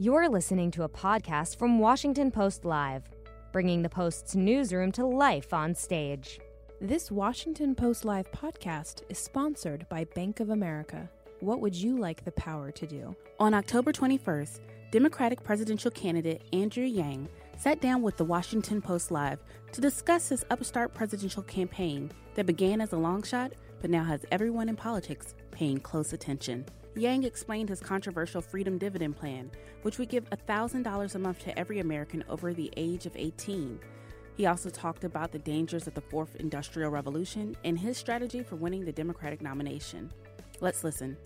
You're listening to a podcast from Washington Post Live, bringing the Post's newsroom to life on stage. This Washington Post Live podcast is sponsored by Bank of America. What would you like the power to do? On October 21st, Democratic presidential candidate Andrew Yang sat down with the Washington Post Live to discuss his upstart presidential campaign that began as a long shot but now has everyone in politics paying close attention. Yang explained his controversial Freedom Dividend Plan, which would give $1,000 a month to every American over the age of 18. He also talked about the dangers of the fourth industrial revolution and his strategy for winning the Democratic nomination. Let's listen.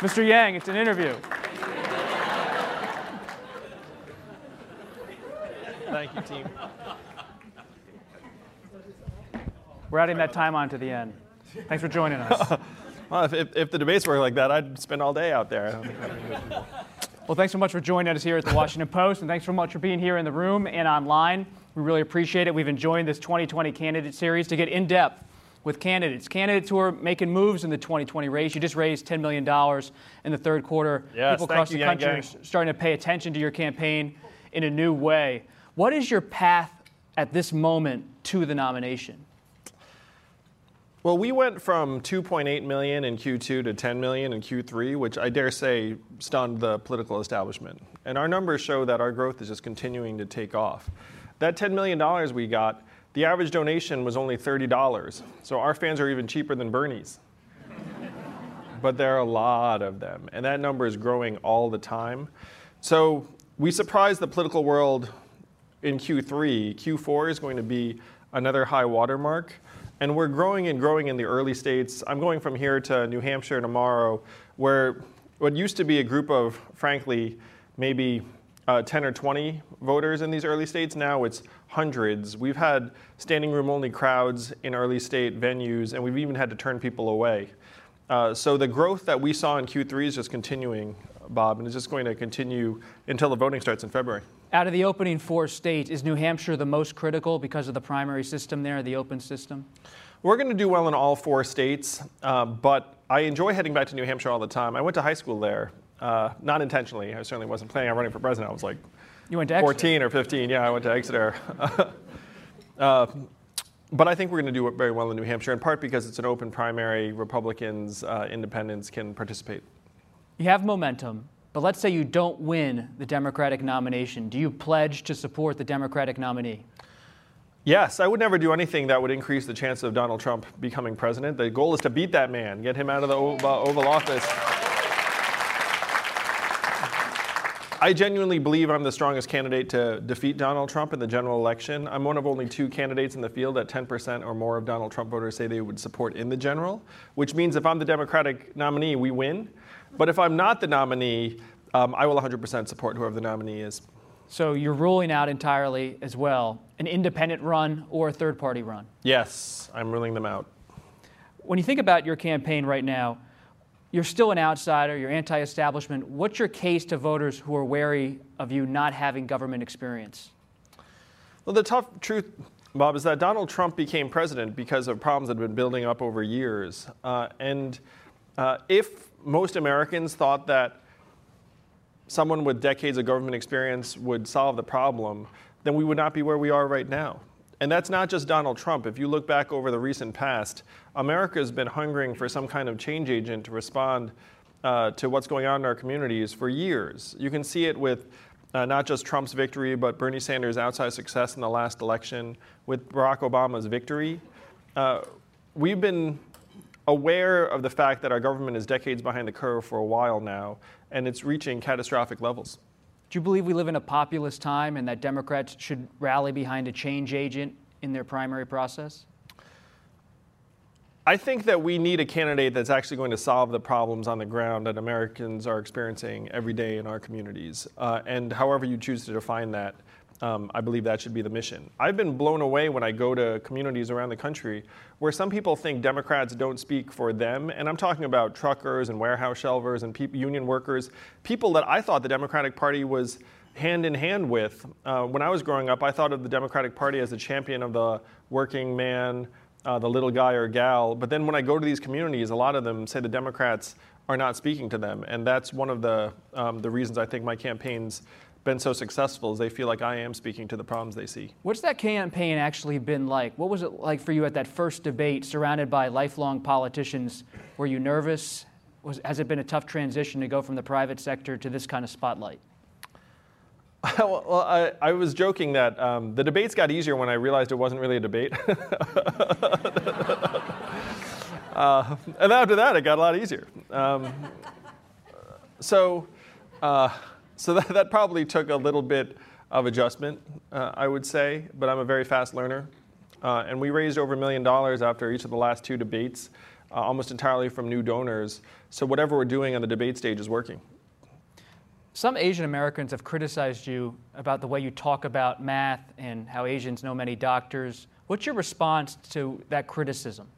Mr. Yang, it's an interview. Thank you, team. We're adding that time on to the end. Thanks for joining us. Well, if, if, if the debates were like that, I'd spend all day out there. Well, thanks so much for joining us here at the Washington Post, and thanks so much for being here in the room and online. We really appreciate it. We've enjoyed this 2020 candidate series to get in depth with candidates, candidates who are making moves in the 2020 race. You just raised $10 million in the third quarter. Yes, People across you, the country are starting to pay attention to your campaign in a new way. What is your path at this moment to the nomination? Well, we went from 2.8 million in Q2 to 10 million in Q3, which I dare say stunned the political establishment. And our numbers show that our growth is just continuing to take off. That $10 million we got, the average donation was only $30. So our fans are even cheaper than Bernie's. but there are a lot of them, and that number is growing all the time. So we surprised the political world in Q3. Q4 is going to be another high watermark. And we're growing and growing in the early states. I'm going from here to New Hampshire tomorrow, where what used to be a group of, frankly, maybe uh, 10 or 20 voters in these early states, now it's hundreds. We've had standing room only crowds in early state venues, and we've even had to turn people away. Uh, so the growth that we saw in Q3 is just continuing, Bob, and it's just going to continue until the voting starts in February. Out of the opening four states, is New Hampshire the most critical because of the primary system there, the open system? We're going to do well in all four states, uh, but I enjoy heading back to New Hampshire all the time. I went to high school there, uh, not intentionally. I certainly wasn't planning on running for president. I was like You went to Exeter. 14 or 15. Yeah, I went to Exeter. uh, but I think we're going to do very well in New Hampshire, in part because it's an open primary. Republicans, uh, independents can participate. You have momentum, but let's say you don't win the Democratic nomination. Do you pledge to support the Democratic nominee? Yes, I would never do anything that would increase the chance of Donald Trump becoming president. The goal is to beat that man, get him out of the Oval Office. I genuinely believe I'm the strongest candidate to defeat Donald Trump in the general election. I'm one of only two candidates in the field that 10% or more of Donald Trump voters say they would support in the general, which means if I'm the Democratic nominee, we win. But if I'm not the nominee, um, I will 100% support whoever the nominee is. So you're ruling out entirely as well an independent run or a third party run. Yes, I'm ruling them out. When you think about your campaign right now, you're still an outsider, you're anti establishment. What's your case to voters who are wary of you not having government experience? Well, the tough truth, Bob, is that Donald Trump became president because of problems that had been building up over years. Uh, and uh, if most Americans thought that someone with decades of government experience would solve the problem, then we would not be where we are right now. And that's not just Donald Trump. If you look back over the recent past, America has been hungering for some kind of change agent to respond uh, to what's going on in our communities for years. You can see it with uh, not just Trump's victory, but Bernie Sanders' outsized success in the last election, with Barack Obama's victory. Uh, we've been aware of the fact that our government is decades behind the curve for a while now, and it's reaching catastrophic levels. Do you believe we live in a populist time and that Democrats should rally behind a change agent in their primary process? I think that we need a candidate that's actually going to solve the problems on the ground that Americans are experiencing every day in our communities. Uh, and however you choose to define that, um, I believe that should be the mission. I've been blown away when I go to communities around the country where some people think Democrats don't speak for them. And I'm talking about truckers and warehouse shelvers and peop union workers, people that I thought the Democratic Party was hand in hand with. Uh, when I was growing up, I thought of the Democratic Party as a champion of the working man, uh, the little guy or gal. But then when I go to these communities, a lot of them say the Democrats are not speaking to them, and that's one of the um, the reasons I think my campaign's been so successful is they feel like I am speaking to the problems they see. What's that campaign actually been like? What was it like for you at that first debate, surrounded by lifelong politicians? Were you nervous? Was, has it been a tough transition to go from the private sector to this kind of spotlight? well, I, I, was joking that um, the debates got easier when I realized it wasn't really a debate. uh, and after that, it got a lot easier. Um, so, uh, so that, that, probably took a little bit of adjustment, uh, I would say, but I'm a very fast learner. Uh, and we raised over a million dollars after each of the last two debates, uh, almost entirely from new donors. So whatever we're doing on the debate stage is working. Some Asian Americans have criticized you about the way you talk about math and how Asians know many doctors. What's your response to that criticism?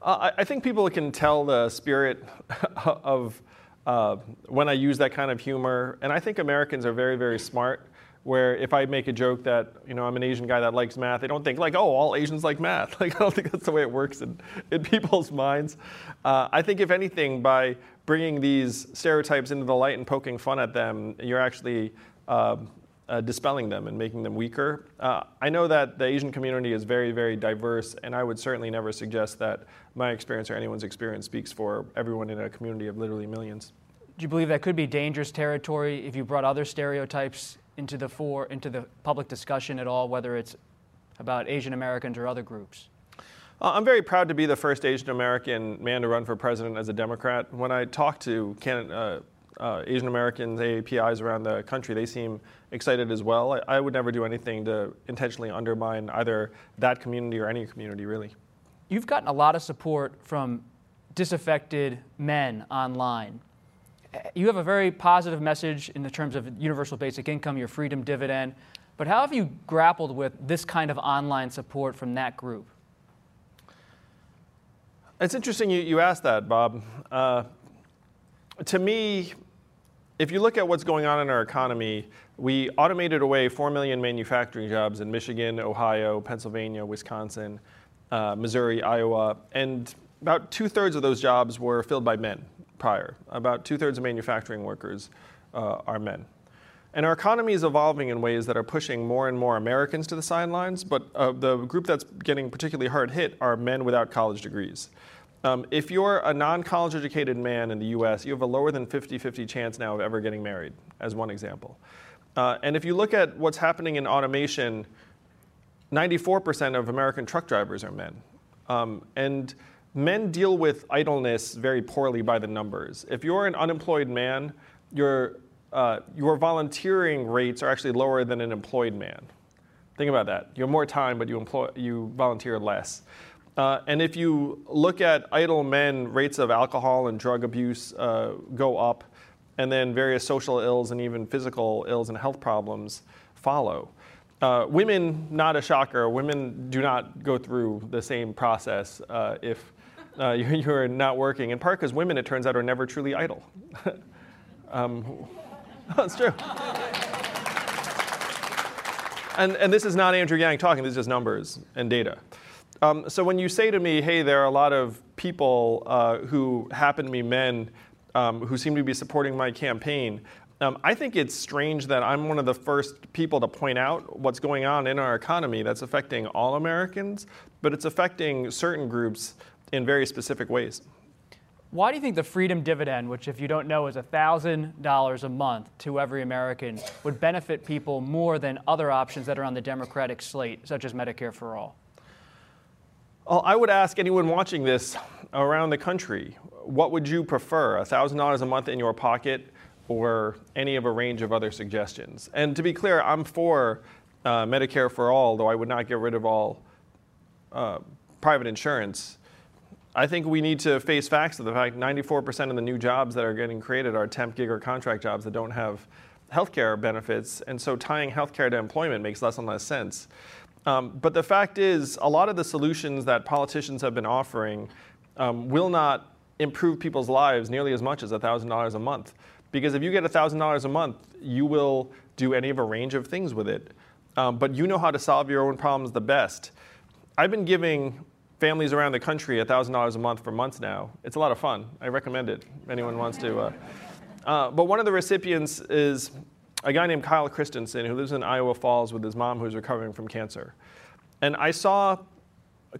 Uh, I think people can tell the spirit of uh, when I use that kind of humor, and I think Americans are very, very smart. Where if I make a joke that you know I'm an Asian guy that likes math, they don't think like, oh, all Asians like math. Like I don't think that's the way it works in, in people's minds. Uh, I think if anything, by bringing these stereotypes into the light and poking fun at them, you're actually uh, uh, dispelling them and making them weaker. Uh, I know that the Asian community is very, very diverse, and I would certainly never suggest that my experience or anyone's experience speaks for everyone in a community of literally millions. Do you believe that could be dangerous territory if you brought other stereotypes into the fore, into the public discussion at all, whether it's about Asian Americans or other groups? Uh, I'm very proud to be the first Asian American man to run for president as a Democrat. When I talk to uh, uh, Asian Americans, AAPIs around the country, they seem excited as well. I, I, would never do anything to intentionally undermine either that community or any community, really. You've gotten a lot of support from disaffected men online. You have a very positive message in the terms of universal basic income, your freedom dividend. But how have you grappled with this kind of online support from that group? It's interesting you, you asked that, Bob. Uh, to me, if you look at what's going on in our economy, we automated away 4 million manufacturing jobs in Michigan, Ohio, Pennsylvania, Wisconsin, uh, Missouri, Iowa, and about two thirds of those jobs were filled by men prior. About two thirds of manufacturing workers uh, are men. And our economy is evolving in ways that are pushing more and more Americans to the sidelines, but uh, the group that's getting particularly hard hit are men without college degrees. Um, if you're a non college educated man in the US, you have a lower than 50 50 chance now of ever getting married, as one example. Uh, and if you look at what's happening in automation, 94% of American truck drivers are men. Um, and men deal with idleness very poorly by the numbers. If you're an unemployed man, your, uh, your volunteering rates are actually lower than an employed man. Think about that. You have more time, but you, employ, you volunteer less. Uh, and if you look at idle men, rates of alcohol and drug abuse uh, go up, and then various social ills and even physical ills and health problems follow. Uh, women, not a shocker, women do not go through the same process uh, if uh, you're not working, in part because women, it turns out, are never truly idle. um, that's true. And, and this is not Andrew Yang talking, this is just numbers and data. Um, so when you say to me, hey, there are a lot of people uh, who happen to be men um, who seem to be supporting my campaign, um, I think it's strange that I'm one of the first people to point out what's going on in our economy that's affecting all Americans, but it's affecting certain groups in very specific ways. Why do you think the freedom dividend, which, if you don't know, is $1,000 a month to every American, would benefit people more than other options that are on the Democratic slate, such as Medicare for All? Well, I would ask anyone watching this around the country, what would you prefer, $1,000 a month in your pocket or any of a range of other suggestions? And to be clear, I'm for uh, Medicare for all, though I would not get rid of all uh, private insurance. I think we need to face facts of the fact 94% of the new jobs that are getting created are temp gig or contract jobs that don't have healthcare benefits, and so tying healthcare to employment makes less and less sense. Um, but the fact is, a lot of the solutions that politicians have been offering um, will not improve people's lives nearly as much as $1,000 a month. Because if you get $1,000 a month, you will do any of a range of things with it. Um, but you know how to solve your own problems the best. I've been giving families around the country $1,000 a month for months now. It's a lot of fun. I recommend it anyone wants to. Uh, uh, but one of the recipients is a guy named Kyle Christensen who lives in Iowa Falls with his mom who's recovering from cancer. And I saw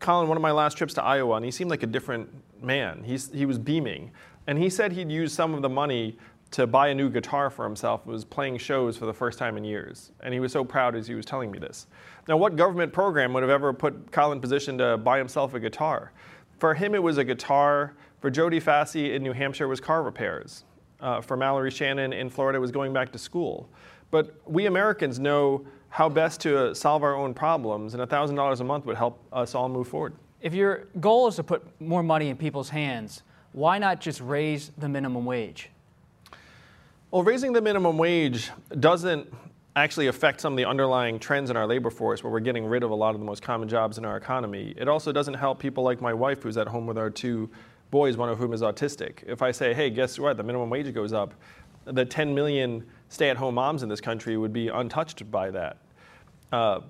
Colin one of my last trips to Iowa, and he seemed like a different man. He's, he was beaming. And he said he'd used some of the money to buy a new guitar for himself, was playing shows for the first time in years. And he was so proud as he was telling me this. Now, what government program would have ever put Colin in position to buy himself a guitar? For him, it was a guitar. For Jodie Fassett in New Hampshire, it was car repairs. Uh, for Mallory Shannon in Florida, was going back to school. But we Americans know how best to solve our own problems, and $1,000 a month would help us all move forward. If your goal is to put more money in people's hands, why not just raise the minimum wage? Well, raising the minimum wage doesn't actually affect some of the underlying trends in our labor force where we're getting rid of a lot of the most common jobs in our economy. It also doesn't help people like my wife who's at home with our two boys, one of whom is autistic. If I say, hey, guess what, the minimum wage goes up, the 10 million stay at home moms in this country would be untouched by that. Uh,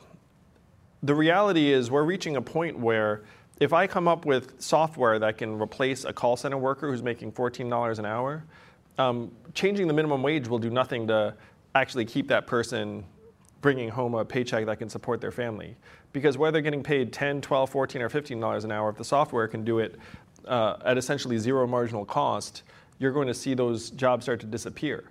the reality is, we're reaching a point where if I come up with software that can replace a call center worker who's making $14 an hour, um, changing the minimum wage will do nothing to actually keep that person bringing home a paycheck that can support their family. Because whether they're getting paid 10, 12, 14, or 15 dollars an hour, if the software can do it uh, at essentially zero marginal cost, you're going to see those jobs start to disappear.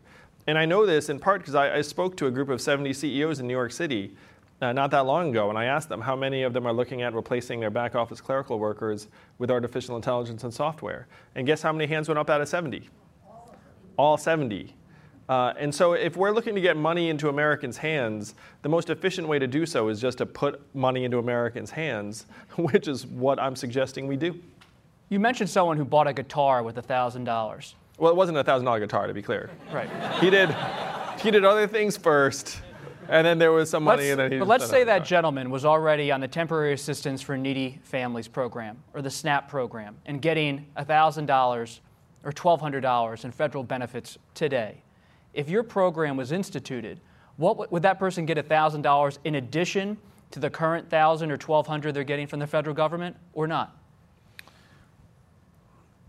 And I know this in part because I, I spoke to a group of 70 CEOs in New York City uh, not that long ago, and I asked them how many of them are looking at replacing their back office clerical workers with artificial intelligence and software. And guess how many hands went up out of 70? All 70. Uh, and so, if we're looking to get money into Americans' hands, the most efficient way to do so is just to put money into Americans' hands, which is what I'm suggesting we do. You mentioned someone who bought a guitar with $1,000. Well, it wasn't a thousand dollar guitar, to be clear. Right. He did, he did other things first, and then there was some money, Let's, and then he. but let's say that gentleman was already on the Temporary Assistance for Needy Families program or the SNAP program and getting $1,000 or $1,200 in federal benefits today. If your program was instituted, what would that person get $1,000 in addition to the current 1000 or 1200 they're getting from the federal government or not?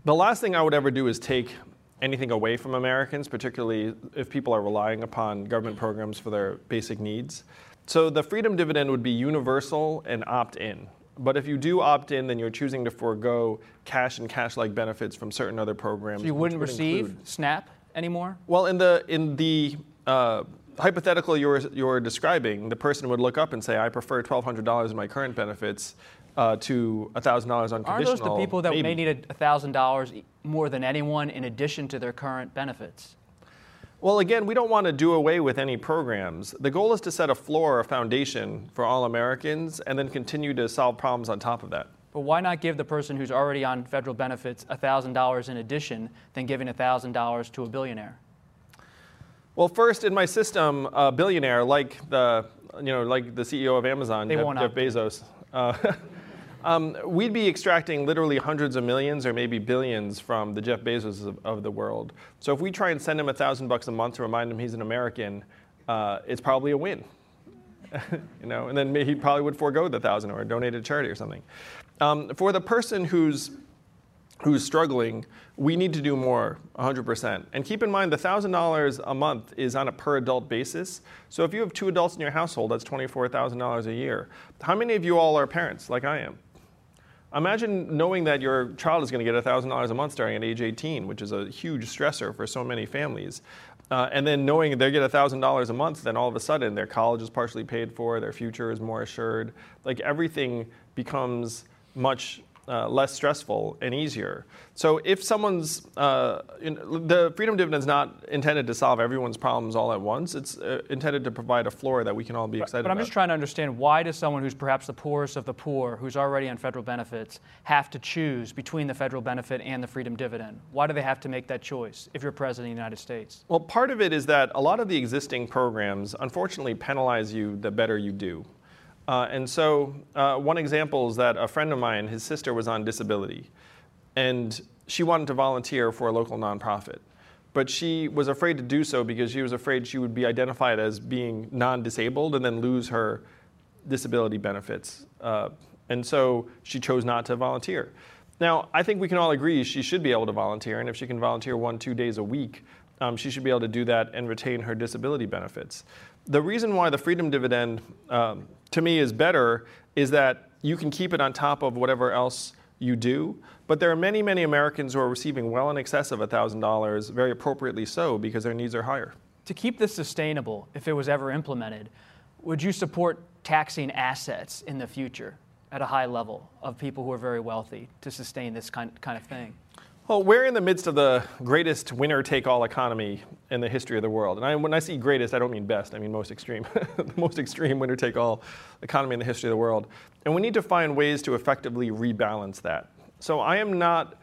The last thing I would ever do is take anything away from Americans, particularly if people are relying upon government programs for their basic needs. So the freedom dividend would be universal and opt in. But if you do opt in, then you're choosing to forego cash and cash like benefits from certain other programs. So you wouldn't would receive include- SNAP anymore? Well, in the in the uh, hypothetical you're you're describing, the person would look up and say, "I prefer twelve hundred dollars in my current benefits uh, to thousand dollars on Are conditional." those the people that may maybe." need $1,000 e- more than anyone in addition to their current benefits? Well, again, we don't want to do away with any programs. The goal is to set a floor, a foundation for all Americans, and then continue to solve problems on top of that. But why not give the person who's already on federal benefits $1,000 in addition than giving $1,000 to a billionaire? Well, first, in my system, a billionaire like the, you know, like the CEO of Amazon, They Jeff, Jeff. Bezos, uh, um, we'd be extracting literally hundreds of millions or maybe billions from the Jeff Bezos of, of the world. So if we try and send him a thousand bucks a month to remind him he's an American, uh, it's probably a win. you know, and then he probably would forego the thousand or donate to charity or something. Um, for the person who's who's struggling, we need to do more, 100%. And keep in mind, the $1,000 a month is on a per adult basis. So if you have two adults in your household, that's $24,000 a year. How many of you all are parents, like I am? Imagine knowing that your child is going to get $1,000 a month starting at age 18, which is a huge stressor for so many families. Uh, and then knowing they get $1,000 a month, then all of a sudden their college is partially paid for, their future is more assured. Like everything becomes much uh, less stressful and easier. So if someone's, uh, in, the freedom dividend is not intended to solve everyone's problems all at once. It's uh, intended to provide a floor that we can all be excited about. But I'm about. just trying to understand why does someone who's perhaps the poorest of the poor, who's already on federal benefits, have to choose between the federal benefit and the freedom dividend? Why do they have to make that choice if you're president of the United States? Well, part of it is that a lot of the existing programs unfortunately penalize you the better you do. Uh, and so, uh, one example is that a friend of mine, his sister was on disability, and she wanted to volunteer for a local nonprofit. But she was afraid to do so because she was afraid she would be identified as being non disabled and then lose her disability benefits. Uh, And so she chose not to volunteer. Now, I think we can all agree she should be able to volunteer, and if she can volunteer one, two days a week, um, she should be able to do that and retain her disability benefits. The reason why the freedom dividend, um, to me, is better is that you can keep it on top of whatever else you do. But there are many, many Americans who are receiving well in excess of $1,000, very appropriately so, because their needs are higher. To keep this sustainable, if it was ever implemented, would you support taxing assets in the future at a high level of people who are very wealthy to sustain this kind, kind of thing? Well, we're in the midst of the greatest winner take all economy in the history of the world. And I, when I see greatest, I don't mean best, I mean most extreme. the most extreme winner take all economy in the history of the world. And we need to find ways to effectively rebalance that. So I am not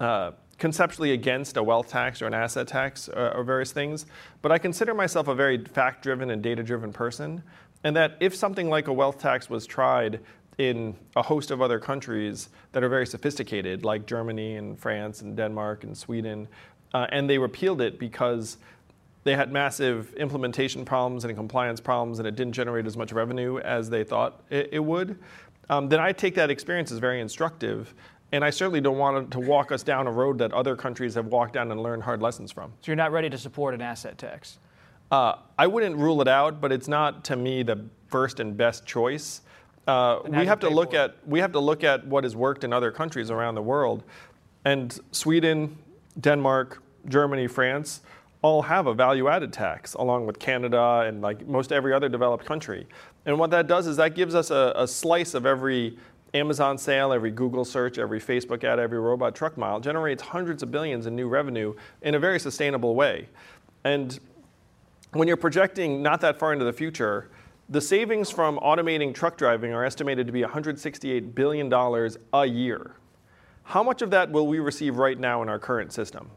uh, conceptually against a wealth tax or an asset tax or, uh, or various things, but I consider myself a very fact driven and data driven person. And that if something like a wealth tax was tried in a host of other countries that are very sophisticated, like Germany and France and Denmark and Sweden, uh, and they repealed it because they had massive implementation problems and compliance problems, and it didn't generate as much revenue as they thought it, it would. Um, then I take that experience as very instructive, and I certainly don't want to walk us down a road that other countries have walked down and learned hard lessons from. So you're not ready to support an asset tax? Uh, I wouldn't rule it out, but it's not to me the first and best choice. Uh, we have to look at we have to look at what has worked in other countries around the world, and Sweden, Denmark, Germany, France all have a value-added tax, along with Canada and like most every other developed country. And what that does is that gives us a, a slice of every Amazon sale, every Google search, every Facebook ad, every robot truck mile generates hundreds of billions in new revenue in a very sustainable way. And when you're projecting not that far into the future, the savings from automating truck driving are estimated to be $168 billion a year. How much of that will we receive right now in our current system?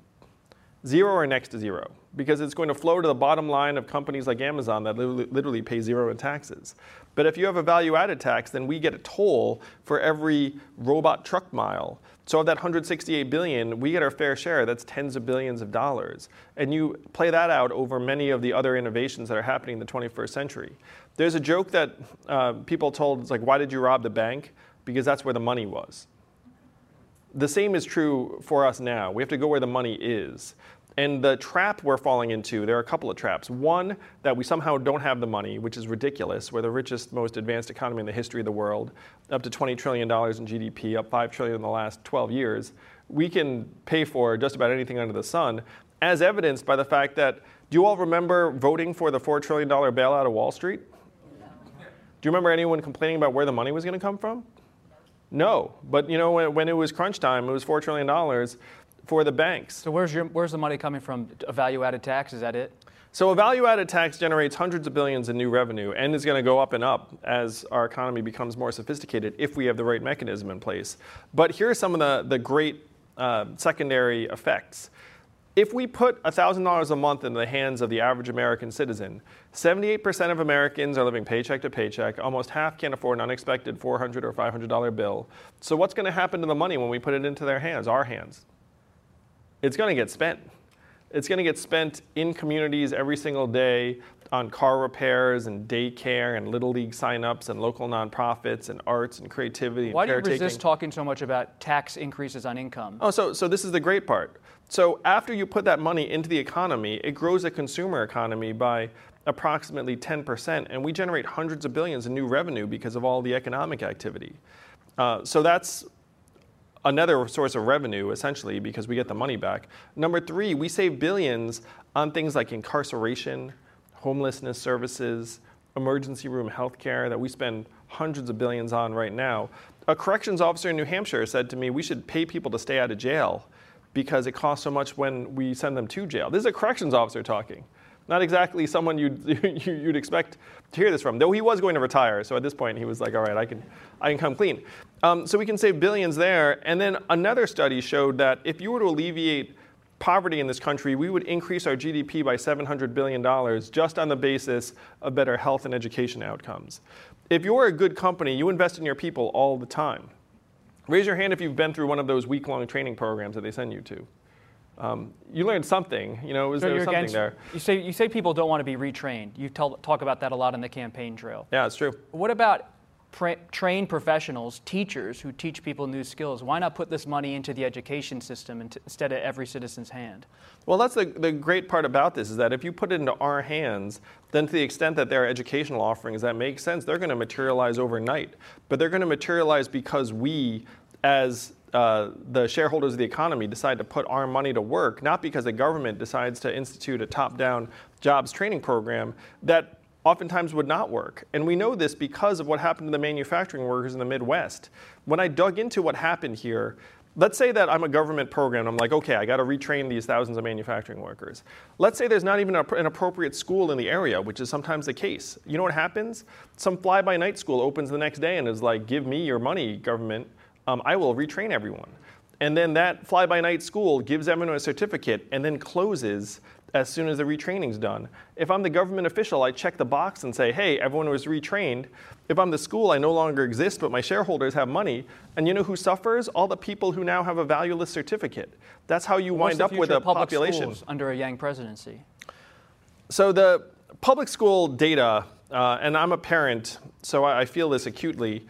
Zero or next to zero, because it's going to flow to the bottom line of companies like Amazon that literally pay zero in taxes. But if you have a value added tax, then we get a toll for every robot truck mile. So of that 168 billion, we get our fair share. That's tens of billions of dollars. And you play that out over many of the other innovations that are happening in the 21st century. There's a joke that uh, people told, it's like, why did you rob the bank? Because that's where the money was. The same is true for us now. We have to go where the money is. And the trap we're falling into, there are a couple of traps. One, that we somehow don't have the money, which is ridiculous. We're the richest, most advanced economy in the history of the world, up to $20 trillion in GDP, up 5 trillion in the last 12 years. We can pay for just about anything under the sun, as evidenced by the fact that, do you all remember voting for the $4 trillion bailout of Wall Street? Do you remember anyone complaining about where the money was going to come from? No, but you know when, when, it was crunch time, it was four trillion dollars for the banks. So where's your where's the money coming from? A value-added tax? Is that it? So a value-added tax generates hundreds of billions in new revenue and is going to go up and up as our economy becomes more sophisticated if we have the right mechanism in place. But here are some of the the great uh, secondary effects. If we put $1,000 a month in the hands of the average American citizen, 78% of Americans are living paycheck to paycheck. Almost half can't afford an unexpected 400 or $500 bill. So, what's going to happen to the money when we put it into their hands, our hands? It's going to get spent. It's going to get spent in communities every single day on car repairs and daycare and little league signups and local nonprofits and arts and creativity. Why and do you resist talking so much about tax increases on income? Oh, so so this is the great part. So after you put that money into the economy, it grows a consumer economy by approximately 10%, and we generate hundreds of billions in new revenue because of all the economic activity. Uh, so that's another source of revenue, essentially, because we get the money back. Number three, we save billions on things like incarceration, homelessness services, emergency room healthcare that we spend hundreds of billions on right now. A corrections officer in New Hampshire said to me, we should pay people to stay out of jail because it costs so much when we send them to jail. This is a corrections officer talking, not exactly someone you'd, you'd expect to hear this from. Though he was going to retire, so at this point he was like, all right, I can, I can come clean. Um, so we can save billions there. And then another study showed that if you were to alleviate poverty in this country, we would increase our GDP by $700 billion just on the basis of better health and education outcomes. If you're a good company, you invest in your people all the time. Raise your hand if you've been through one of those week-long training programs that they send you to. Um, you learned something, you know, was so there something against, there? You say, you say people don't want to be retrained. You tell, talk about that a lot in the campaign trail. Yeah, it's true. What about train professionals, teachers who teach people new skills. Why not put this money into the education system instead of every citizen's hand? Well, that's the, the great part about this is that if you put it into our hands, then to the extent that there are educational offerings that make sense, they're going to materialize overnight. But they're going to materialize because we, as uh, the shareholders of the economy, decide to put our money to work, not because the government decides to institute a top down jobs training program that oftentimes would not work. And we know this because of what happened to the manufacturing workers in the Midwest. When I dug into what happened here, let's say that I'm a government program. I'm like, okay, I got to retrain these thousands of manufacturing workers. Let's say there's not even a, an appropriate school in the area, which is sometimes the case. You know what happens? Some fly by night school opens the next day and is like, give me your money, government. Um, I will retrain everyone. And then that fly by night school gives everyone a certificate and then closes as soon as the retraining's done. If I'm the government official, I check the box and say, hey, everyone was retrained. If I'm the school, I no longer exist, but my shareholders have money. And you know who suffers? All the people who now have a valueless certificate. That's how you wind up with a population. under a Yang presidency? So the public school data, uh, and I'm a parent, so I feel this acutely.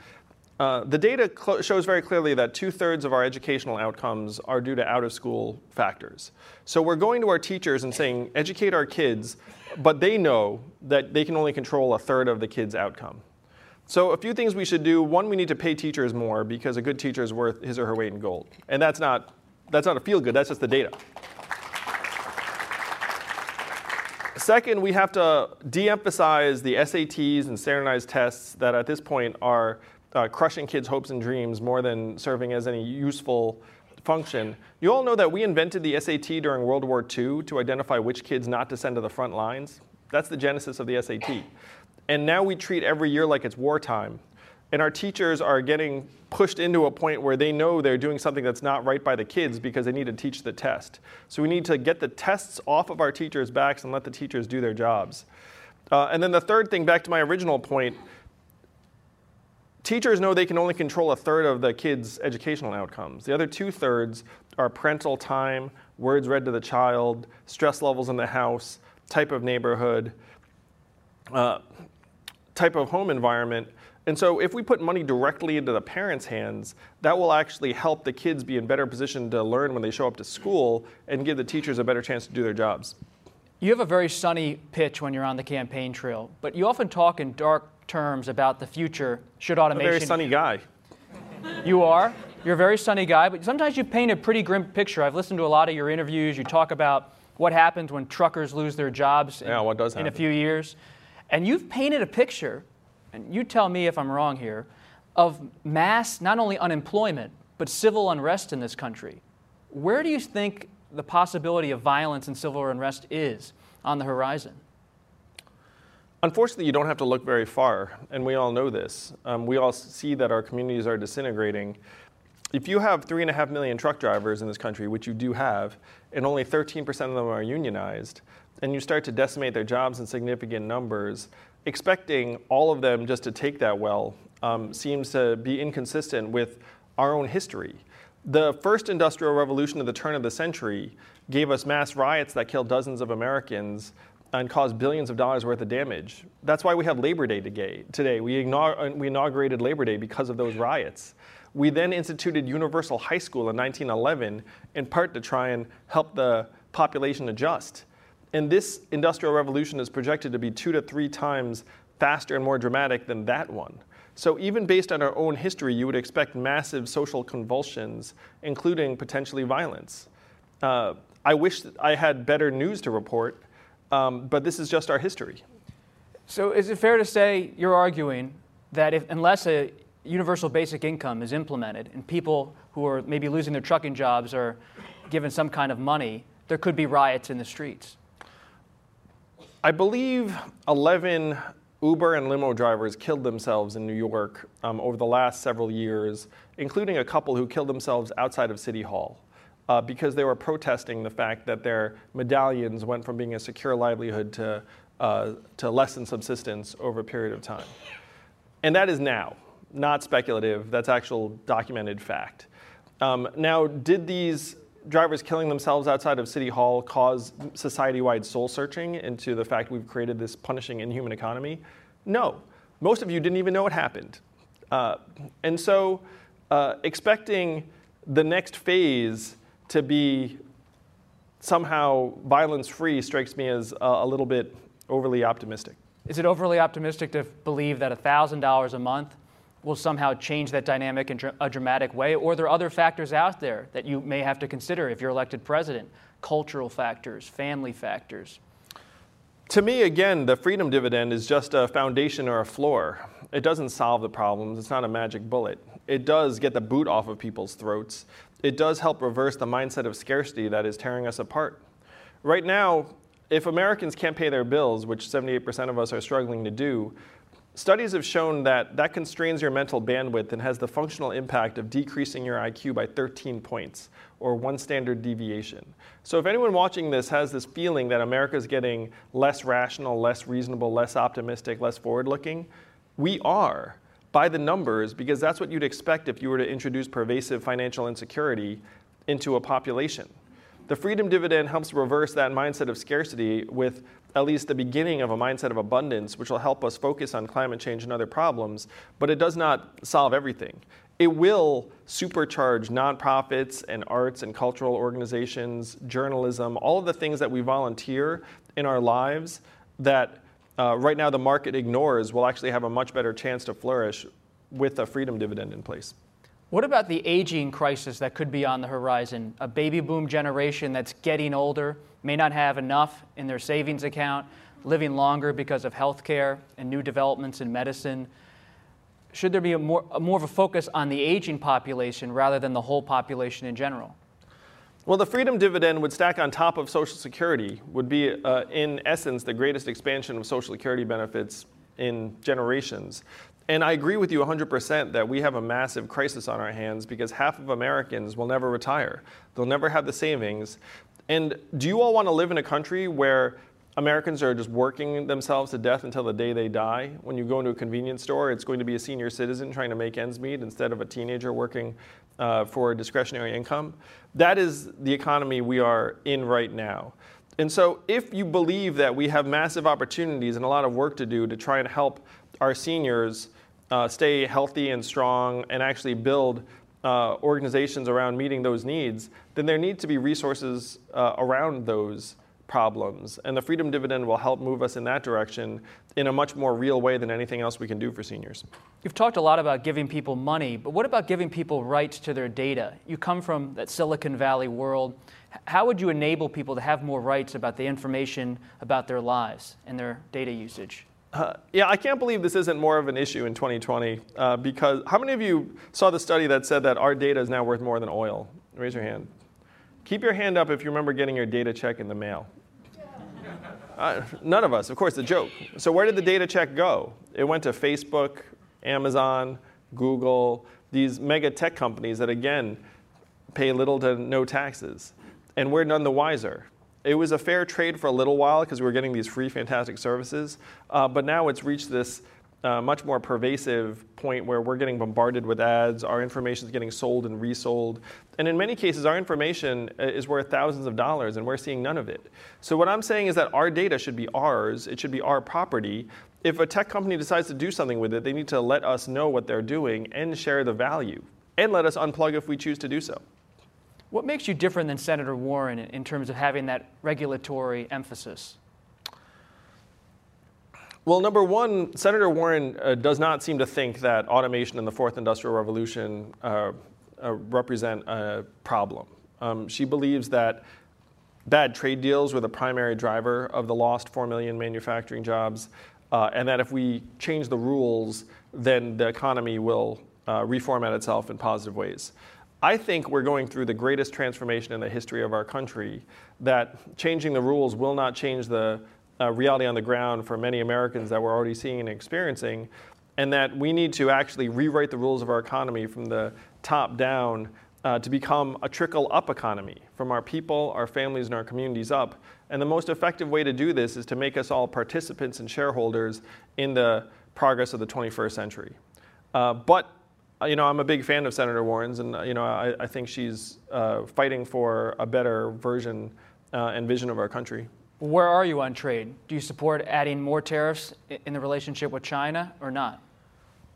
Uh, the data cl- shows very clearly that two thirds of our educational outcomes are due to out of school factors. So we're going to our teachers and saying, educate our kids, but they know that they can only control a third of the kids' outcome. So a few things we should do. One, we need to pay teachers more because a good teacher is worth his or her weight in gold. And that's not, that's not a feel good, that's just the data. Second, we have to de emphasize the SATs and standardized tests that at this point are uh, crushing kids' hopes and dreams more than serving as any useful function. You all know that we invented the SAT during World War II to identify which kids not to send to the front lines. That's the genesis of the SAT. And now we treat every year like it's wartime. And our teachers are getting pushed into a point where they know they're doing something that's not right by the kids because they need to teach the test. So we need to get the tests off of our teachers' backs and let the teachers do their jobs. Uh, and then the third thing, back to my original point, teachers know they can only control a third of the kids' educational outcomes. The other two thirds are parental time, words read to the child, stress levels in the house, type of neighborhood, uh, type of home environment. And so, if we put money directly into the parents' hands, that will actually help the kids be in better position to learn when they show up to school and give the teachers a better chance to do their jobs. You have a very sunny pitch when you're on the campaign trail, but you often talk in dark terms about the future should automation. I'm a very sunny guy. You are. You're a very sunny guy, but sometimes you paint a pretty grim picture. I've listened to a lot of your interviews. You talk about what happens when truckers lose their jobs in, yeah, what does in a few years. And you've painted a picture, and you tell me if I'm wrong here, of mass, not only unemployment, but civil unrest in this country. Where do you think the possibility of violence and civil unrest is on the horizon? Unfortunately, you don't have to look very far, and we all know this. Um, we all see that our communities are disintegrating. If you have three and a half million truck drivers in this country, which you do have, and only 13% of them are unionized, and you start to decimate their jobs in significant numbers, expecting all of them just to take that well um, seems to be inconsistent with our own history. The first industrial revolution of the turn of the century gave us mass riots that killed dozens of Americans and caused billions of dollars worth of damage. That's why we have Labor Day today. We, we inaugurated Labor Day because of those riots. We then instituted universal high school in 1911, in part to try and help the population adjust. And this industrial revolution is projected to be two to three times faster and more dramatic than that one. So, even based on our own history, you would expect massive social convulsions, including potentially violence. Uh, I wish I had better news to report. Um, but this is just our history. So, is it fair to say you're arguing that if, unless a universal basic income is implemented and people who are maybe losing their trucking jobs are given some kind of money, there could be riots in the streets? I believe 11 Uber and limo drivers killed themselves in New York um, over the last several years, including a couple who killed themselves outside of City Hall uh, because they were protesting the fact that their medallions went from being a secure livelihood to, uh, to less than subsistence over a period of time. And that is now, not speculative, that's actual documented fact. Um, now, did these drivers killing themselves outside of City Hall cause society wide soul searching into the fact we've created this punishing, inhuman economy? No. Most of you didn't even know it happened. Uh, and so, uh, expecting the next phase to be somehow violence free strikes me as a, a little bit overly optimistic. Is it overly optimistic to believe that $1,000 a month will somehow change that dynamic in a dramatic way? Or are there other factors out there that you may have to consider if you're elected president? Cultural factors, family factors? To me, again, the freedom dividend is just a foundation or a floor. It doesn't solve the problems, it's not a magic bullet. It does get the boot off of people's throats. It does help reverse the mindset of scarcity that is tearing us apart. Right now, if Americans can't pay their bills, which 78% of us are struggling to do, studies have shown that that constrains your mental bandwidth and has the functional impact of decreasing your IQ by 13 points or one standard deviation. So if anyone watching this has this feeling that America is getting less rational, less reasonable, less optimistic, less forward looking, we are by the numbers because that's what you'd expect if you were to introduce pervasive financial insecurity into a population. The freedom dividend helps reverse that mindset of scarcity with at least the beginning of a mindset of abundance, which will help us focus on climate change and other problems, but it does not solve everything. It will supercharge nonprofits and arts and cultural organizations, journalism, all of the things that we volunteer in our lives that uh, right now the market ignores will actually have a much better chance to flourish with a freedom dividend in place. What about the aging crisis that could be on the horizon? A baby boom generation that's getting older, may not have enough in their savings account, living longer because of health care and new developments in medicine. Should there be a more, a more of a focus on the aging population rather than the whole population in general? Well, the freedom dividend would stack on top of Social Security, would be, uh, in essence, the greatest expansion of Social Security benefits in generations. And I agree with you 100% that we have a massive crisis on our hands because half of Americans will never retire. They'll never have the savings. And do you all want to live in a country where Americans are just working themselves to death until the day they die? When you go into a convenience store, it's going to be a senior citizen trying to make ends meet instead of a teenager working uh, for discretionary income. That is the economy we are in right now. And so, if you believe that we have massive opportunities and a lot of work to do to try and help our seniors uh, stay healthy and strong and actually build uh, organizations around meeting those needs, then there need to be resources uh, around those problems. And the Freedom Dividend will help move us in that direction in a much more real way than anything else we can do for seniors. You've talked a lot about giving people money, but what about giving people rights to their data? You come from that Silicon Valley world. How would you enable people to have more rights about the information about their lives and their data usage? Uh, yeah, I can't believe this isn't more of an issue in 2020 uh, because how many of you saw the study that said that our data is now worth more than oil? Raise your hand. Keep your hand up if you remember getting your data check in the mail. Uh, none of us, of course, a joke. So, where did the data check go? It went to Facebook, Amazon, Google, these mega tech companies that, again, pay little to no taxes. And we're none the wiser. It was a fair trade for a little while because we were getting these free, fantastic services. Uh, but now it's reached this uh, much more pervasive point where we're getting bombarded with ads, our information is getting sold and resold. And in many cases, our information is worth thousands of dollars and we're seeing none of it. So, what I'm saying is that our data should be ours, it should be our property. If a tech company decides to do something with it, they need to let us know what they're doing and share the value, and let us unplug if we choose to do so. What makes you different than Senator Warren in terms of having that regulatory emphasis? Well, number one, Senator Warren uh, does not seem to think that automation and the fourth industrial revolution uh, uh, represent a problem. Um, she believes that bad trade deals were the primary driver of the lost 4 million manufacturing jobs, uh, and that if we change the rules, then the economy will uh, reformat itself in positive ways. I think we're going through the greatest transformation in the history of our country, that changing the rules will not change the uh, reality on the ground for many Americans that we're already seeing and experiencing, and that we need to actually rewrite the rules of our economy from the top down uh, to become a trickle up economy from our people, our families, and our communities up. And the most effective way to do this is to make us all participants and shareholders in the progress of the 21st century. Uh, but uh, you know, I'm a big fan of Senator Warren's, and uh, you know, I, I think she's uh, fighting for a better version uh, and vision of our country. Where are you on trade? Do you support adding more tariffs in the relationship with China or not?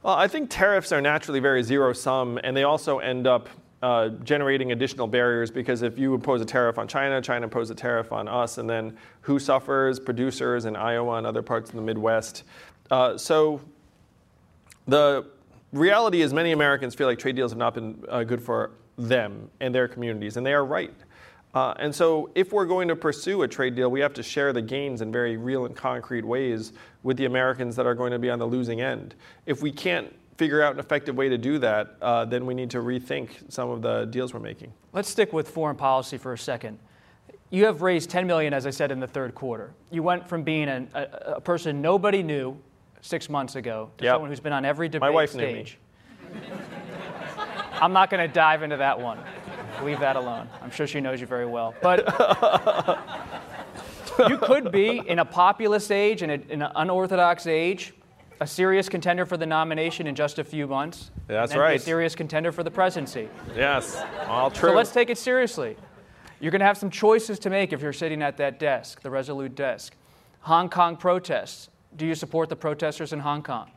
Well, I think tariffs are naturally very zero sum, and they also end up uh, generating additional barriers because if you impose a tariff on China, China imposes a tariff on us, and then who suffers? Producers in Iowa and other parts of the Midwest. Uh, so the reality is, many Americans feel like trade deals have not been uh, good for them and their communities, and they are right. Uh, and so, if we're going to pursue a trade deal, we have to share the gains in very real and concrete ways with the Americans that are going to be on the losing end. If we can't figure out an effective way to do that, uh, then we need to rethink some of the deals we're making. Let's stick with foreign policy for a second. You have raised 10 million, as I said, in the third quarter. You went from being a, a, a person nobody knew six months ago to Yep. someone who's been on every debate My wife knew me. stage. I'm not going to dive into that one. Leave that alone. I'm sure she knows you very well. But you could be in a populist age, in, a, in an unorthodox age, a serious contender for the nomination in just a few months. That's and then be right. A serious contender for the presidency. Yes, all true. So let's take it seriously. You're going to have some choices to make if you're sitting at that desk, the Resolute desk. Hong Kong protests. Do you support the protesters in Hong Kong?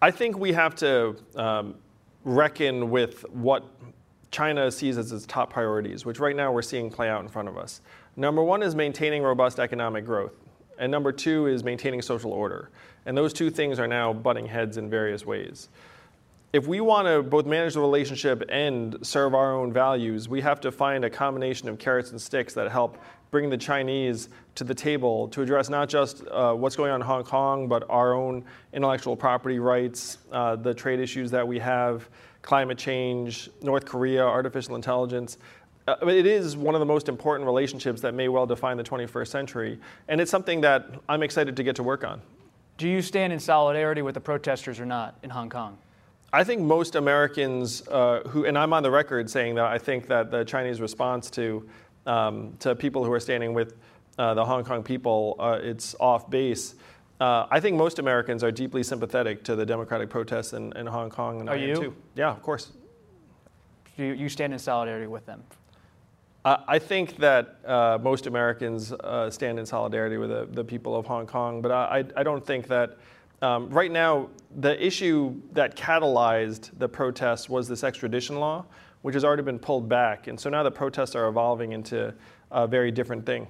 I think we have to um, reckon with what China sees as its top priorities, which right now we're seeing play out in front of us. Number one is maintaining robust economic growth, and number two is maintaining social order. And those two things are now butting heads in various ways. If we want to both manage the relationship and serve our own values, we have to find a combination of carrots and sticks that help bring the Chinese to the table to address not just uh, what's going on in Hong Kong, but our own intellectual property rights, uh, the trade issues that we have, climate change, North Korea, artificial intelligence. Uh, it is one of the most important relationships that may well define the 21st century, and it's something that I'm excited to get to work on. Do you stand in solidarity with the protesters or not in Hong Kong? I think most Americans uh, who, and I'm on the record saying that I think that the Chinese response to um, to people who are standing with uh, the Hong Kong people, uh, it's off base. Uh, I think most Americans are deeply sympathetic to the democratic protests in, in Hong Kong, and Are I you? too. Yeah, of course. You, you stand in solidarity with them? I I think that uh, most Americans uh, stand in solidarity with the, the people of Hong Kong, but I, I- I don't think that um, right now the issue that catalyzed the protests was this extradition law, which has already been pulled back. And so now the protests are evolving into a very different thing.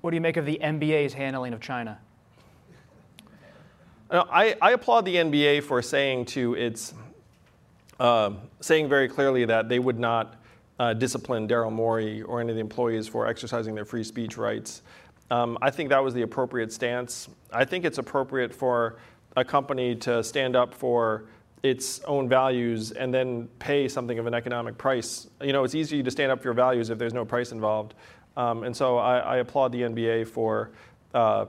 What do you make of the NBA's handling of China? I, I applaud the NBA for saying to its, um saying very clearly that they would not uh, discipline Daryl Morey or any of the employees for exercising their free speech rights. Um, I think that was the appropriate stance. I think it's appropriate for a company to stand up for its own values and then pay something of an economic price. You know, it's easy to stand up for your values if there's no price involved. Um, and so I, I applaud the NBA for, uh,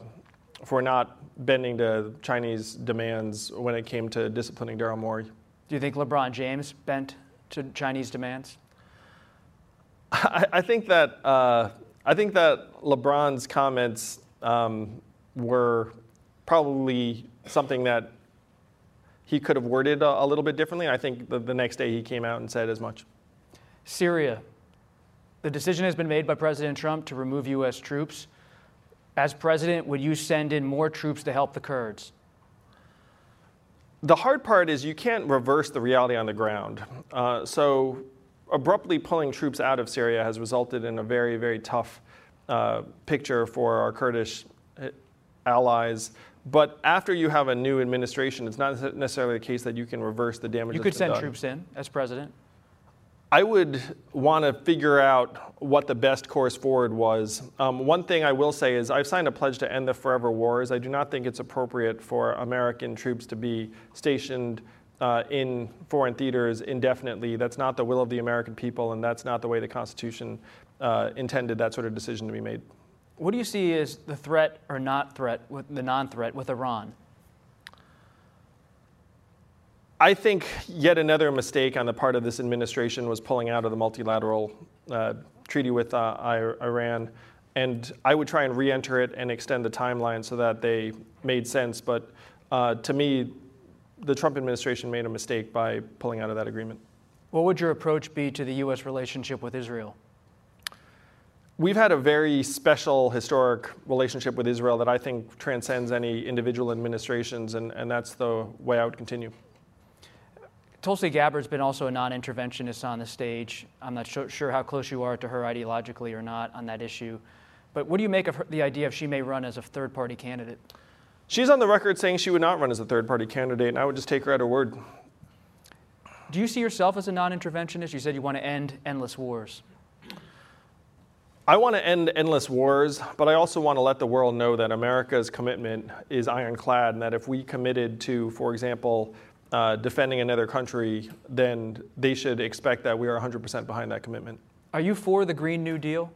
for not bending to Chinese demands when it came to disciplining Daryl Morey. Do you think LeBron James bent to Chinese demands? I, I think that uh, I think that LeBron's comments um, were probably something that he could have worded a, a little bit differently. I think the, the next day he came out and said as much. Syria. The decision has been made by President Trump to remove U.S. troops. As president, would you send in more troops to help the Kurds? The hard part is you can't reverse the reality on the ground. Uh, so, abruptly pulling troops out of Syria has resulted in a very, very tough uh, picture for our Kurdish uh, allies. But after you have a new administration, it's not necessarily the case that you can reverse the damage. You could send done. troops in as president. I would want to figure out what the best course forward was. Um, one thing I will say is I've signed a pledge to end the forever wars. I do not think it's appropriate for American troops to be stationed uh, in foreign theaters indefinitely. That's not the will of the American people, and that's not the way the Constitution uh, intended that sort of decision to be made. What do you see as the threat or not threat with the non-threat with Iran? I think yet another mistake on the part of this administration was pulling out of the multilateral uh, treaty with uh, Iran. And I would try and re enter it and extend the timeline so that they made sense. But uh, to me, the Trump administration made a mistake by pulling out of that agreement. What would your approach be to the U.S. relationship with Israel? we've had a very special historic relationship with Israel that I think transcends any individual administrations, and, and that's the way I would continue. Tulsi Gabbard's been also a non interventionist on the stage. I'm not sure how close you are to her ideologically or not on that issue. But what do you make of her, the idea of she may run as a third party candidate? She's on the record saying she would not run as a third party candidate, and I would just take her at her word. Do you see yourself as a non interventionist? You said you want to end endless wars. I want to end endless wars, but I also want to let the world know that America's commitment is ironclad, and that if we committed to, for example, uh, defending another country, then they should expect that we are 100% behind that commitment. Are you for the Green New Deal?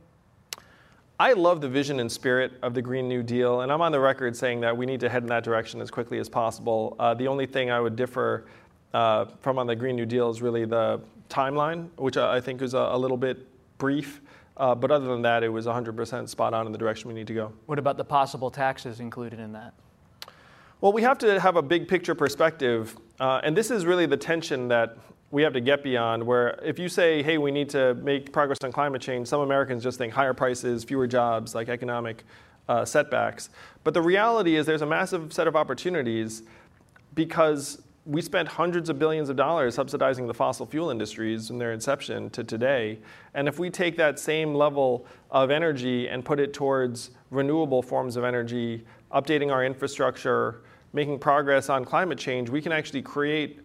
I love the vision and spirit of the Green New Deal, and I'm on the record saying that we need to head in that direction as quickly as possible. Uh, the only thing I would differ uh, from on the Green New Deal is really the timeline, which I think is a, a little bit brief. Uh, but other than that, it was 100% spot on in the direction we need to go. What about the possible taxes included in that? Well, we have to have a big picture perspective. Uh, and this is really the tension that we have to get beyond, where if you say, hey, we need to make progress on climate change, some Americans just think higher prices, fewer jobs, like economic uh, setbacks. But the reality is there's a massive set of opportunities because we spent hundreds of billions of dollars subsidizing the fossil fuel industries from their inception to today. And if we take that same level of energy and put it towards renewable forms of energy, updating our infrastructure, making progress on climate change, we can actually create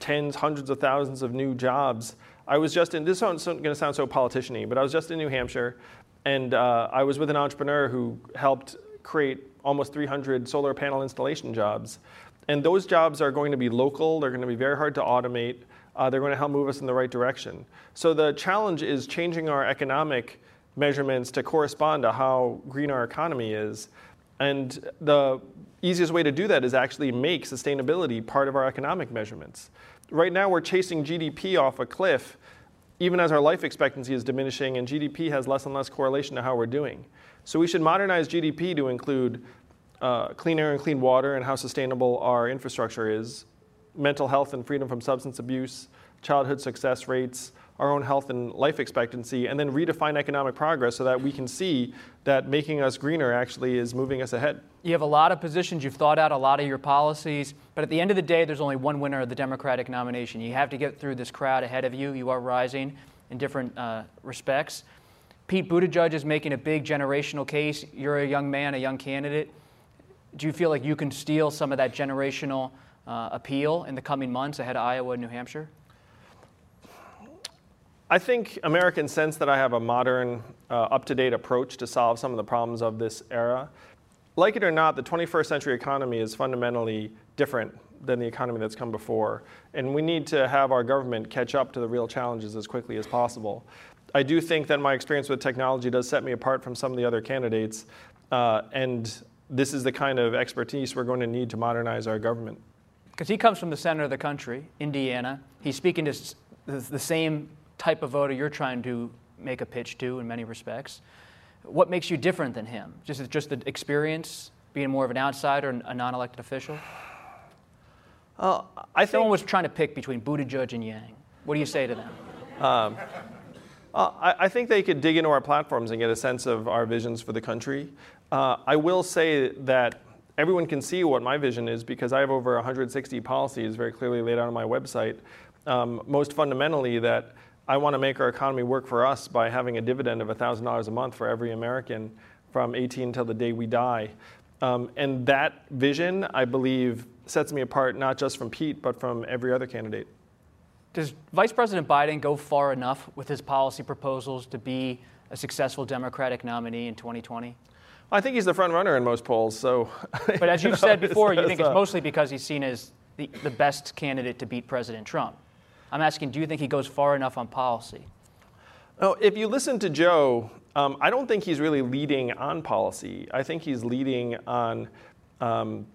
tens, hundreds of thousands of new jobs. I was just in, this is going to sound so politician but I was just in New Hampshire and uh, I was with an entrepreneur who helped create almost 300 solar panel installation jobs. And those jobs are going to be local, they're going to be very hard to automate, uh, they're going to help move us in the right direction. So the challenge is changing our economic measurements to correspond to how green our economy is. And the easiest way to do that is actually make sustainability part of our economic measurements. Right now, we're chasing GDP off a cliff, even as our life expectancy is diminishing, and GDP has less and less correlation to how we're doing. So we should modernize GDP to include uh, clean air and clean water and how sustainable our infrastructure is, mental health and freedom from substance abuse, childhood success rates, our own health and life expectancy, and then redefine economic progress so that we can see that making us greener actually is moving us ahead. You have a lot of positions, you've thought out a lot of your policies, but at the end of the day, there's only one winner of the Democratic nomination. You have to get through this crowd ahead of you. You are rising in different uh, respects. Pete Buttigieg is making a big generational case. You're a young man, a young candidate do you feel like you can steal some of that generational uh, appeal in the coming months ahead of Iowa and New Hampshire? I think Americans sense that I have a modern, uh, up to date approach to solve some of the problems of this era. Like it or not, the 21st century economy is fundamentally different than the economy that's come before. And we need to have our government catch up to the real challenges as quickly as possible. I do think that my experience with technology does set me apart from some of the other candidates. Uh, and this is the kind of expertise we're going to need to modernize our government. Because he comes from the center of the country, Indiana. He's speaking to the same type of voter you're trying to make a pitch to in many respects. What makes you different than him? Just, just the experience, being more of an outsider and a non elected official? Uh, I think, Someone was trying to pick between Buttigieg and Yang. What do you say to them? Um, uh, I, I, think they could dig into our platforms and get a sense of our visions for the country. Uh, I will say that everyone can see what my vision is because I have over 160 policies very clearly laid out on my website. Um, most fundamentally, that I want to make our economy work for us by having a dividend of $1,000 a month for every American from 18 until the day we die. Um, and that vision, I believe, sets me apart not just from Pete, but from every other candidate. Does Vice President Biden go far enough with his policy proposals to be a successful Democratic nominee in 2020? I think he's the front runner in most polls. So, but as you've said before, you think it's mostly because he's seen as the, the best candidate to beat President Trump. I'm asking, do you think he goes far enough on policy? Oh, if you listen to Joe, um, I don't think he's really leading on policy. I think he's leading on um,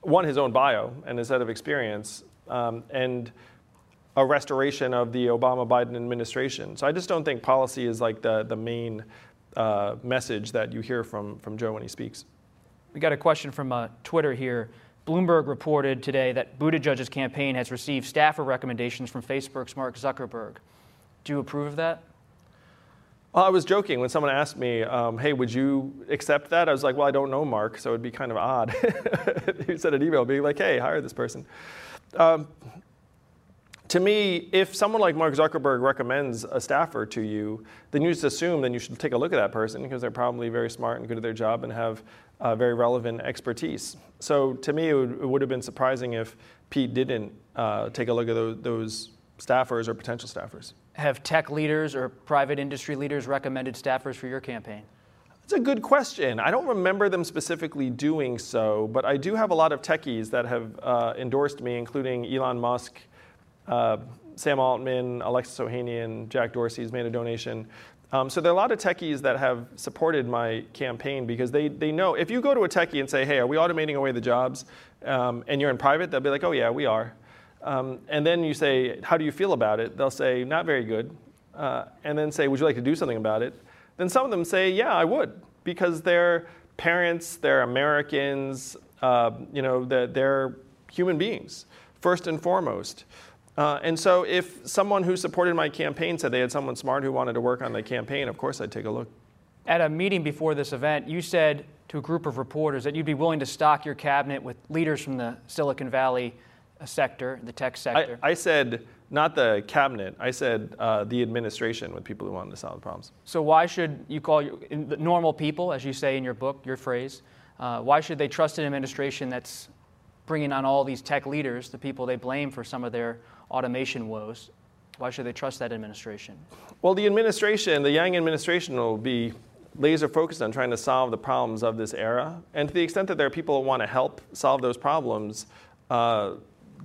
one his own bio and his set of experience, um, and a restoration of the Obama Biden administration. So I just don't think policy is like the the main uh, message that you hear from, from Joe when he speaks. We got a question from uh, Twitter here. Bloomberg reported today that Buttigieg's campaign has received staffer recommendations from Facebook's Mark Zuckerberg. Do you approve of that? Well, I was joking when someone asked me, um, "Hey, would you accept that?" I was like, "Well, I don't know Mark, so it'd be kind of odd." he sent an email being like, "Hey, hire this person." Um, to me, if someone like Mark Zuckerberg recommends a staffer to you, then you just assume then you should take a look at that person because they're probably very smart and good at their job and have uh, very relevant expertise. So to me, it would, it would, have been surprising if Pete didn't uh, take a look at those, those staffers or potential staffers. Have tech leaders or private industry leaders recommended staffers for your campaign? That's a good question. I don't remember them specifically doing so, but I do have a lot of techies that have uh, endorsed me, including Elon Musk, uh, Sam Altman, Alexis Ohanian, Jack Dorsey's made a donation. Um, so there are a lot of techies that have supported my campaign because they, they know if you go to a techie and say, hey, are we automating away the jobs? Um, and you're in private, they'll be like, oh, yeah, we are. Um, and then you say, how do you feel about it? They'll say, not very good. Uh, and then say, would you like to do something about it? Then some of them say, yeah, I would, because they're parents, they're Americans, uh, you know, they're, they're, human beings, first and foremost. Uh, and so if someone who supported my campaign said they had someone smart who wanted to work on the campaign, of course I'd take a look. At a meeting before this event, you said to a group of reporters that you'd be willing to stock your cabinet with leaders from the Silicon Valley sector, the tech sector? I, I said not the cabinet. I said uh, the administration with people who wanted to solve the problems. So why should you call you, normal people, as you say in your book, your phrase? Uh, why should they trust an administration that's bringing on all these tech leaders, the people they blame for some of their automation woes? Why should they trust that administration? Well, the administration, the Yang administration, will be laser focused on trying to solve the problems of this era. And to the extent that there are people who want to help solve those problems, uh,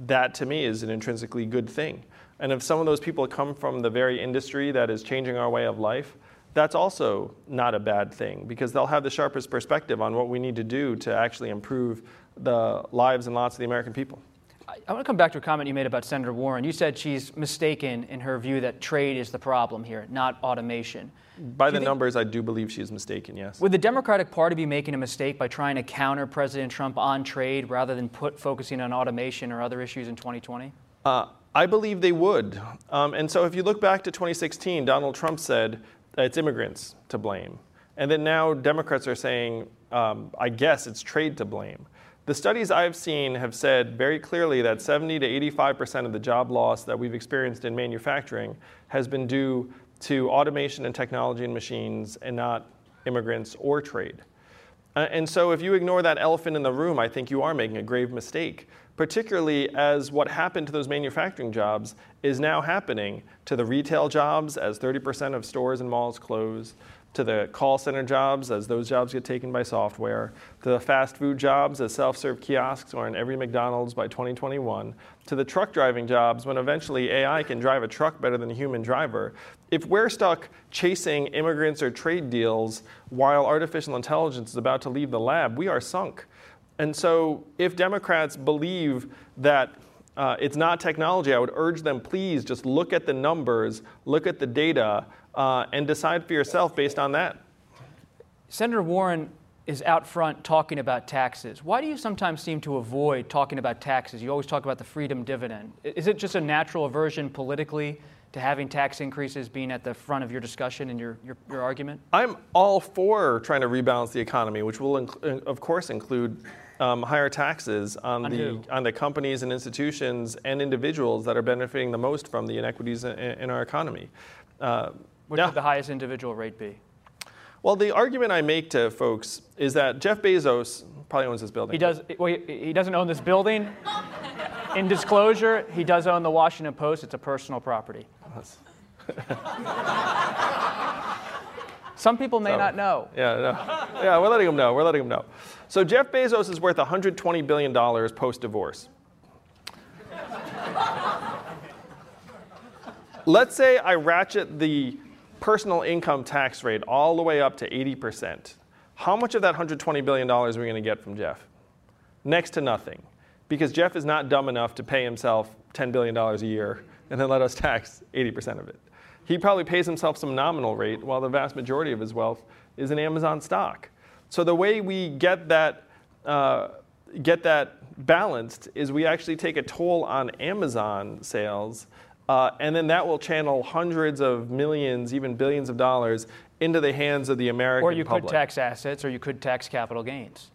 that to me is an intrinsically good thing. And if some of those people come from the very industry that is changing our way of life, that's also not a bad thing because they'll have the sharpest perspective on what we need to do to actually improve the lives and lots of the American people. I want to come back to a comment you made about Senator Warren. You said she's mistaken in her view that trade is the problem here, not automation. By the numbers, I do believe she's mistaken, yes. Would the Democratic Party be making a mistake by trying to counter President Trump on trade rather than put, focusing on automation or other issues in 2020? Uh, I believe they would. Um, and so if you look back to 2016, Donald Trump said it's immigrants to blame. And then now Democrats are saying, um, I guess it's trade to blame. The studies I've seen have said very clearly that 70 to 85% of the job loss that we've experienced in manufacturing has been due to automation and technology and machines and not immigrants or trade. Uh, and so if you ignore that elephant in the room, I think you are making a grave mistake, particularly as what happened to those manufacturing jobs is now happening to the retail jobs as 30% of stores and malls close, to the call center jobs as those jobs get taken by software, to the fast food jobs as self serve kiosks are in every McDonald's by 2021, to the truck driving jobs when eventually AI can drive a truck better than a human driver. If we're stuck chasing immigrants or trade deals while artificial intelligence is about to leave the lab, we are sunk. And so, if Democrats believe that uh, it's not technology, I would urge them please just look at the numbers, look at the data, uh, and decide for yourself based on that. Senator Warren is out front talking about taxes. Why do you sometimes seem to avoid talking about taxes? You always talk about the freedom dividend. Is it just a natural aversion politically to having tax increases being at the front of your discussion and your, your, your argument? I'm all for trying to rebalance the economy, which will, inc- of course, include um, higher taxes on, on the who? on the companies and institutions and individuals that are benefiting the most from the inequities in, in our economy. Uh, what yeah. should the highest individual rate be? Well, the argument I make to folks is that Jeff Bezos probably owns this building. He does. Well, he, he doesn't own this building. In disclosure, he does own the Washington Post. It's a personal property. Some people may so, not know. Yeah, no. yeah, we're letting them know. We're letting them know. So Jeff Bezos is worth 120 billion dollars post divorce. Let's say I ratchet the personal income tax rate all the way up to 80%. How much of that $120 billion are we going to get from Jeff? Next to nothing. Because Jeff is not dumb enough to pay himself $10 billion a year and then let us tax 80% of it. He probably pays himself some nominal rate while the vast majority of his wealth is in Amazon stock. So the way we get that, uh, get that balanced is we actually take a toll on Amazon sales Uh, and then that will channel hundreds of millions, even billions of dollars into the hands of the American Or you public. could tax assets, or you could tax capital gains.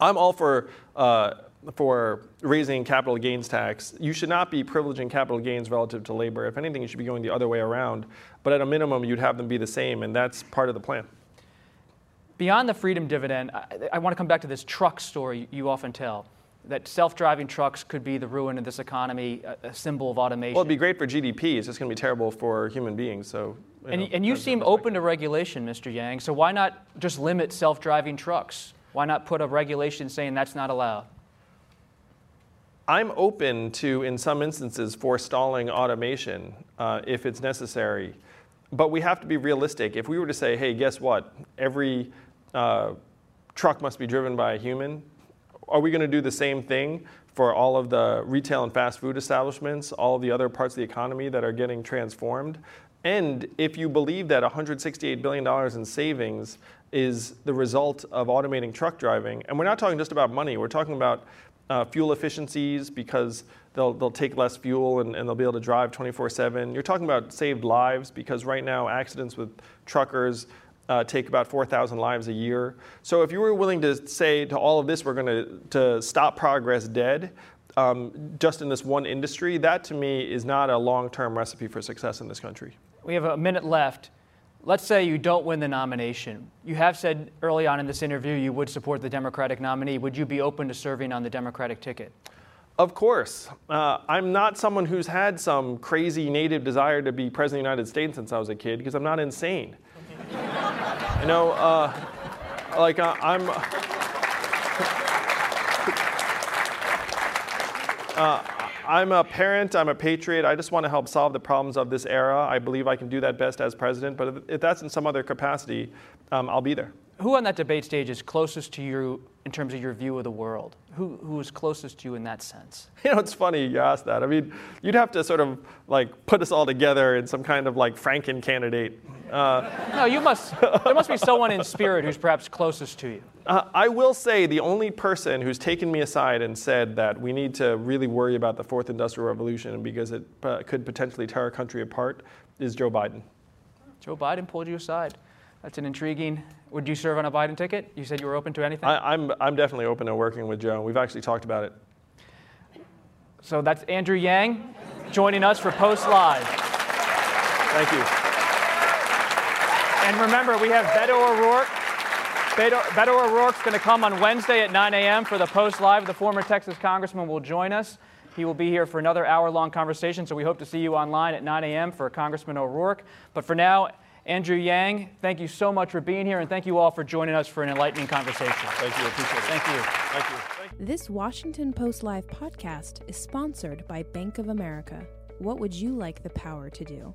I'm all for uh, for raising capital gains tax. You should not be privileging capital gains relative to labor. If anything, you should be going the other way around. But at a minimum, you'd have them be the same, and that's part of the plan. Beyond the freedom dividend, I, I want to come back to this truck story you often tell. That self-driving trucks could be the ruin of this economy, a, a symbol of automation. Well, it'd be great for GDP. It's just going to be terrible for human beings. So, you and, know, and you seem open to regulation, Mr. Yang. So why not just limit self-driving trucks? Why not put a regulation saying that's not allowed? I'm open to, in some instances, forestalling automation uh, if it's necessary. But we have to be realistic. If we were to say, hey, guess what? Every uh, truck must be driven by a human, are we going to do the same thing for all of the retail and fast food establishments, all of the other parts of the economy that are getting transformed? And if you believe that $168 billion in savings is the result of automating truck driving, and we're not talking just about money, we're talking about uh, fuel efficiencies because they'll, they'll take less fuel and, and they'll be able to drive 24 7. You're talking about saved lives because right now accidents with truckers uh, take about 4,000 lives a year. So if you were willing to say to all of this, we're going to, to stop progress dead, um, just in this one industry, that to me is not a long term recipe for success in this country. We have a minute left. Let's say you don't win the nomination. You have said early on in this interview you would support the Democratic nominee. Would you be open to serving on the Democratic ticket? Of course. Uh, I'm not someone who's had some crazy native desire to be president of the United States since I was a kid because I'm not insane. you know, uh, like uh, I'm. Uh, I'm a parent, I'm a patriot. I just want to help solve the problems of this era. I believe I can do that best as president, but if, if that's in some other capacity, um, I'll be there. Who on that debate stage is closest to you in terms of your view of the world? Who, who is closest to you in that sense? You know, it's funny you ask that. I mean, you'd have to sort of like put us all together in some kind of like Franken candidate. Uh, no, you must. There must be someone in spirit who's perhaps closest to you. Uh, I will say the only person who's taken me aside and said that we need to really worry about the fourth industrial revolution because it uh, could potentially tear our country apart is Joe Biden. Joe Biden pulled you aside. That's an intriguing. Would you serve on a Biden ticket? You said you were open to anything. I, I'm, I'm definitely open to working with Joe. We've actually talked about it. So that's Andrew Yang joining us for Post Live. Thank you. And remember, we have Beto O'Rourke. Beto, Beto O'Rourke's going to come on Wednesday at 9 a.m. for the Post Live. The former Texas congressman will join us. He will be here for another hour long conversation, so we hope to see you online at 9 a.m. for Congressman O'Rourke. But for now, Andrew Yang, thank you so much for being here, and thank you all for joining us for an enlightening conversation. Thank you. Appreciate it. Thank you. Thank you. Thank you. This Washington Post Live podcast is sponsored by Bank of America. What would you like the power to do?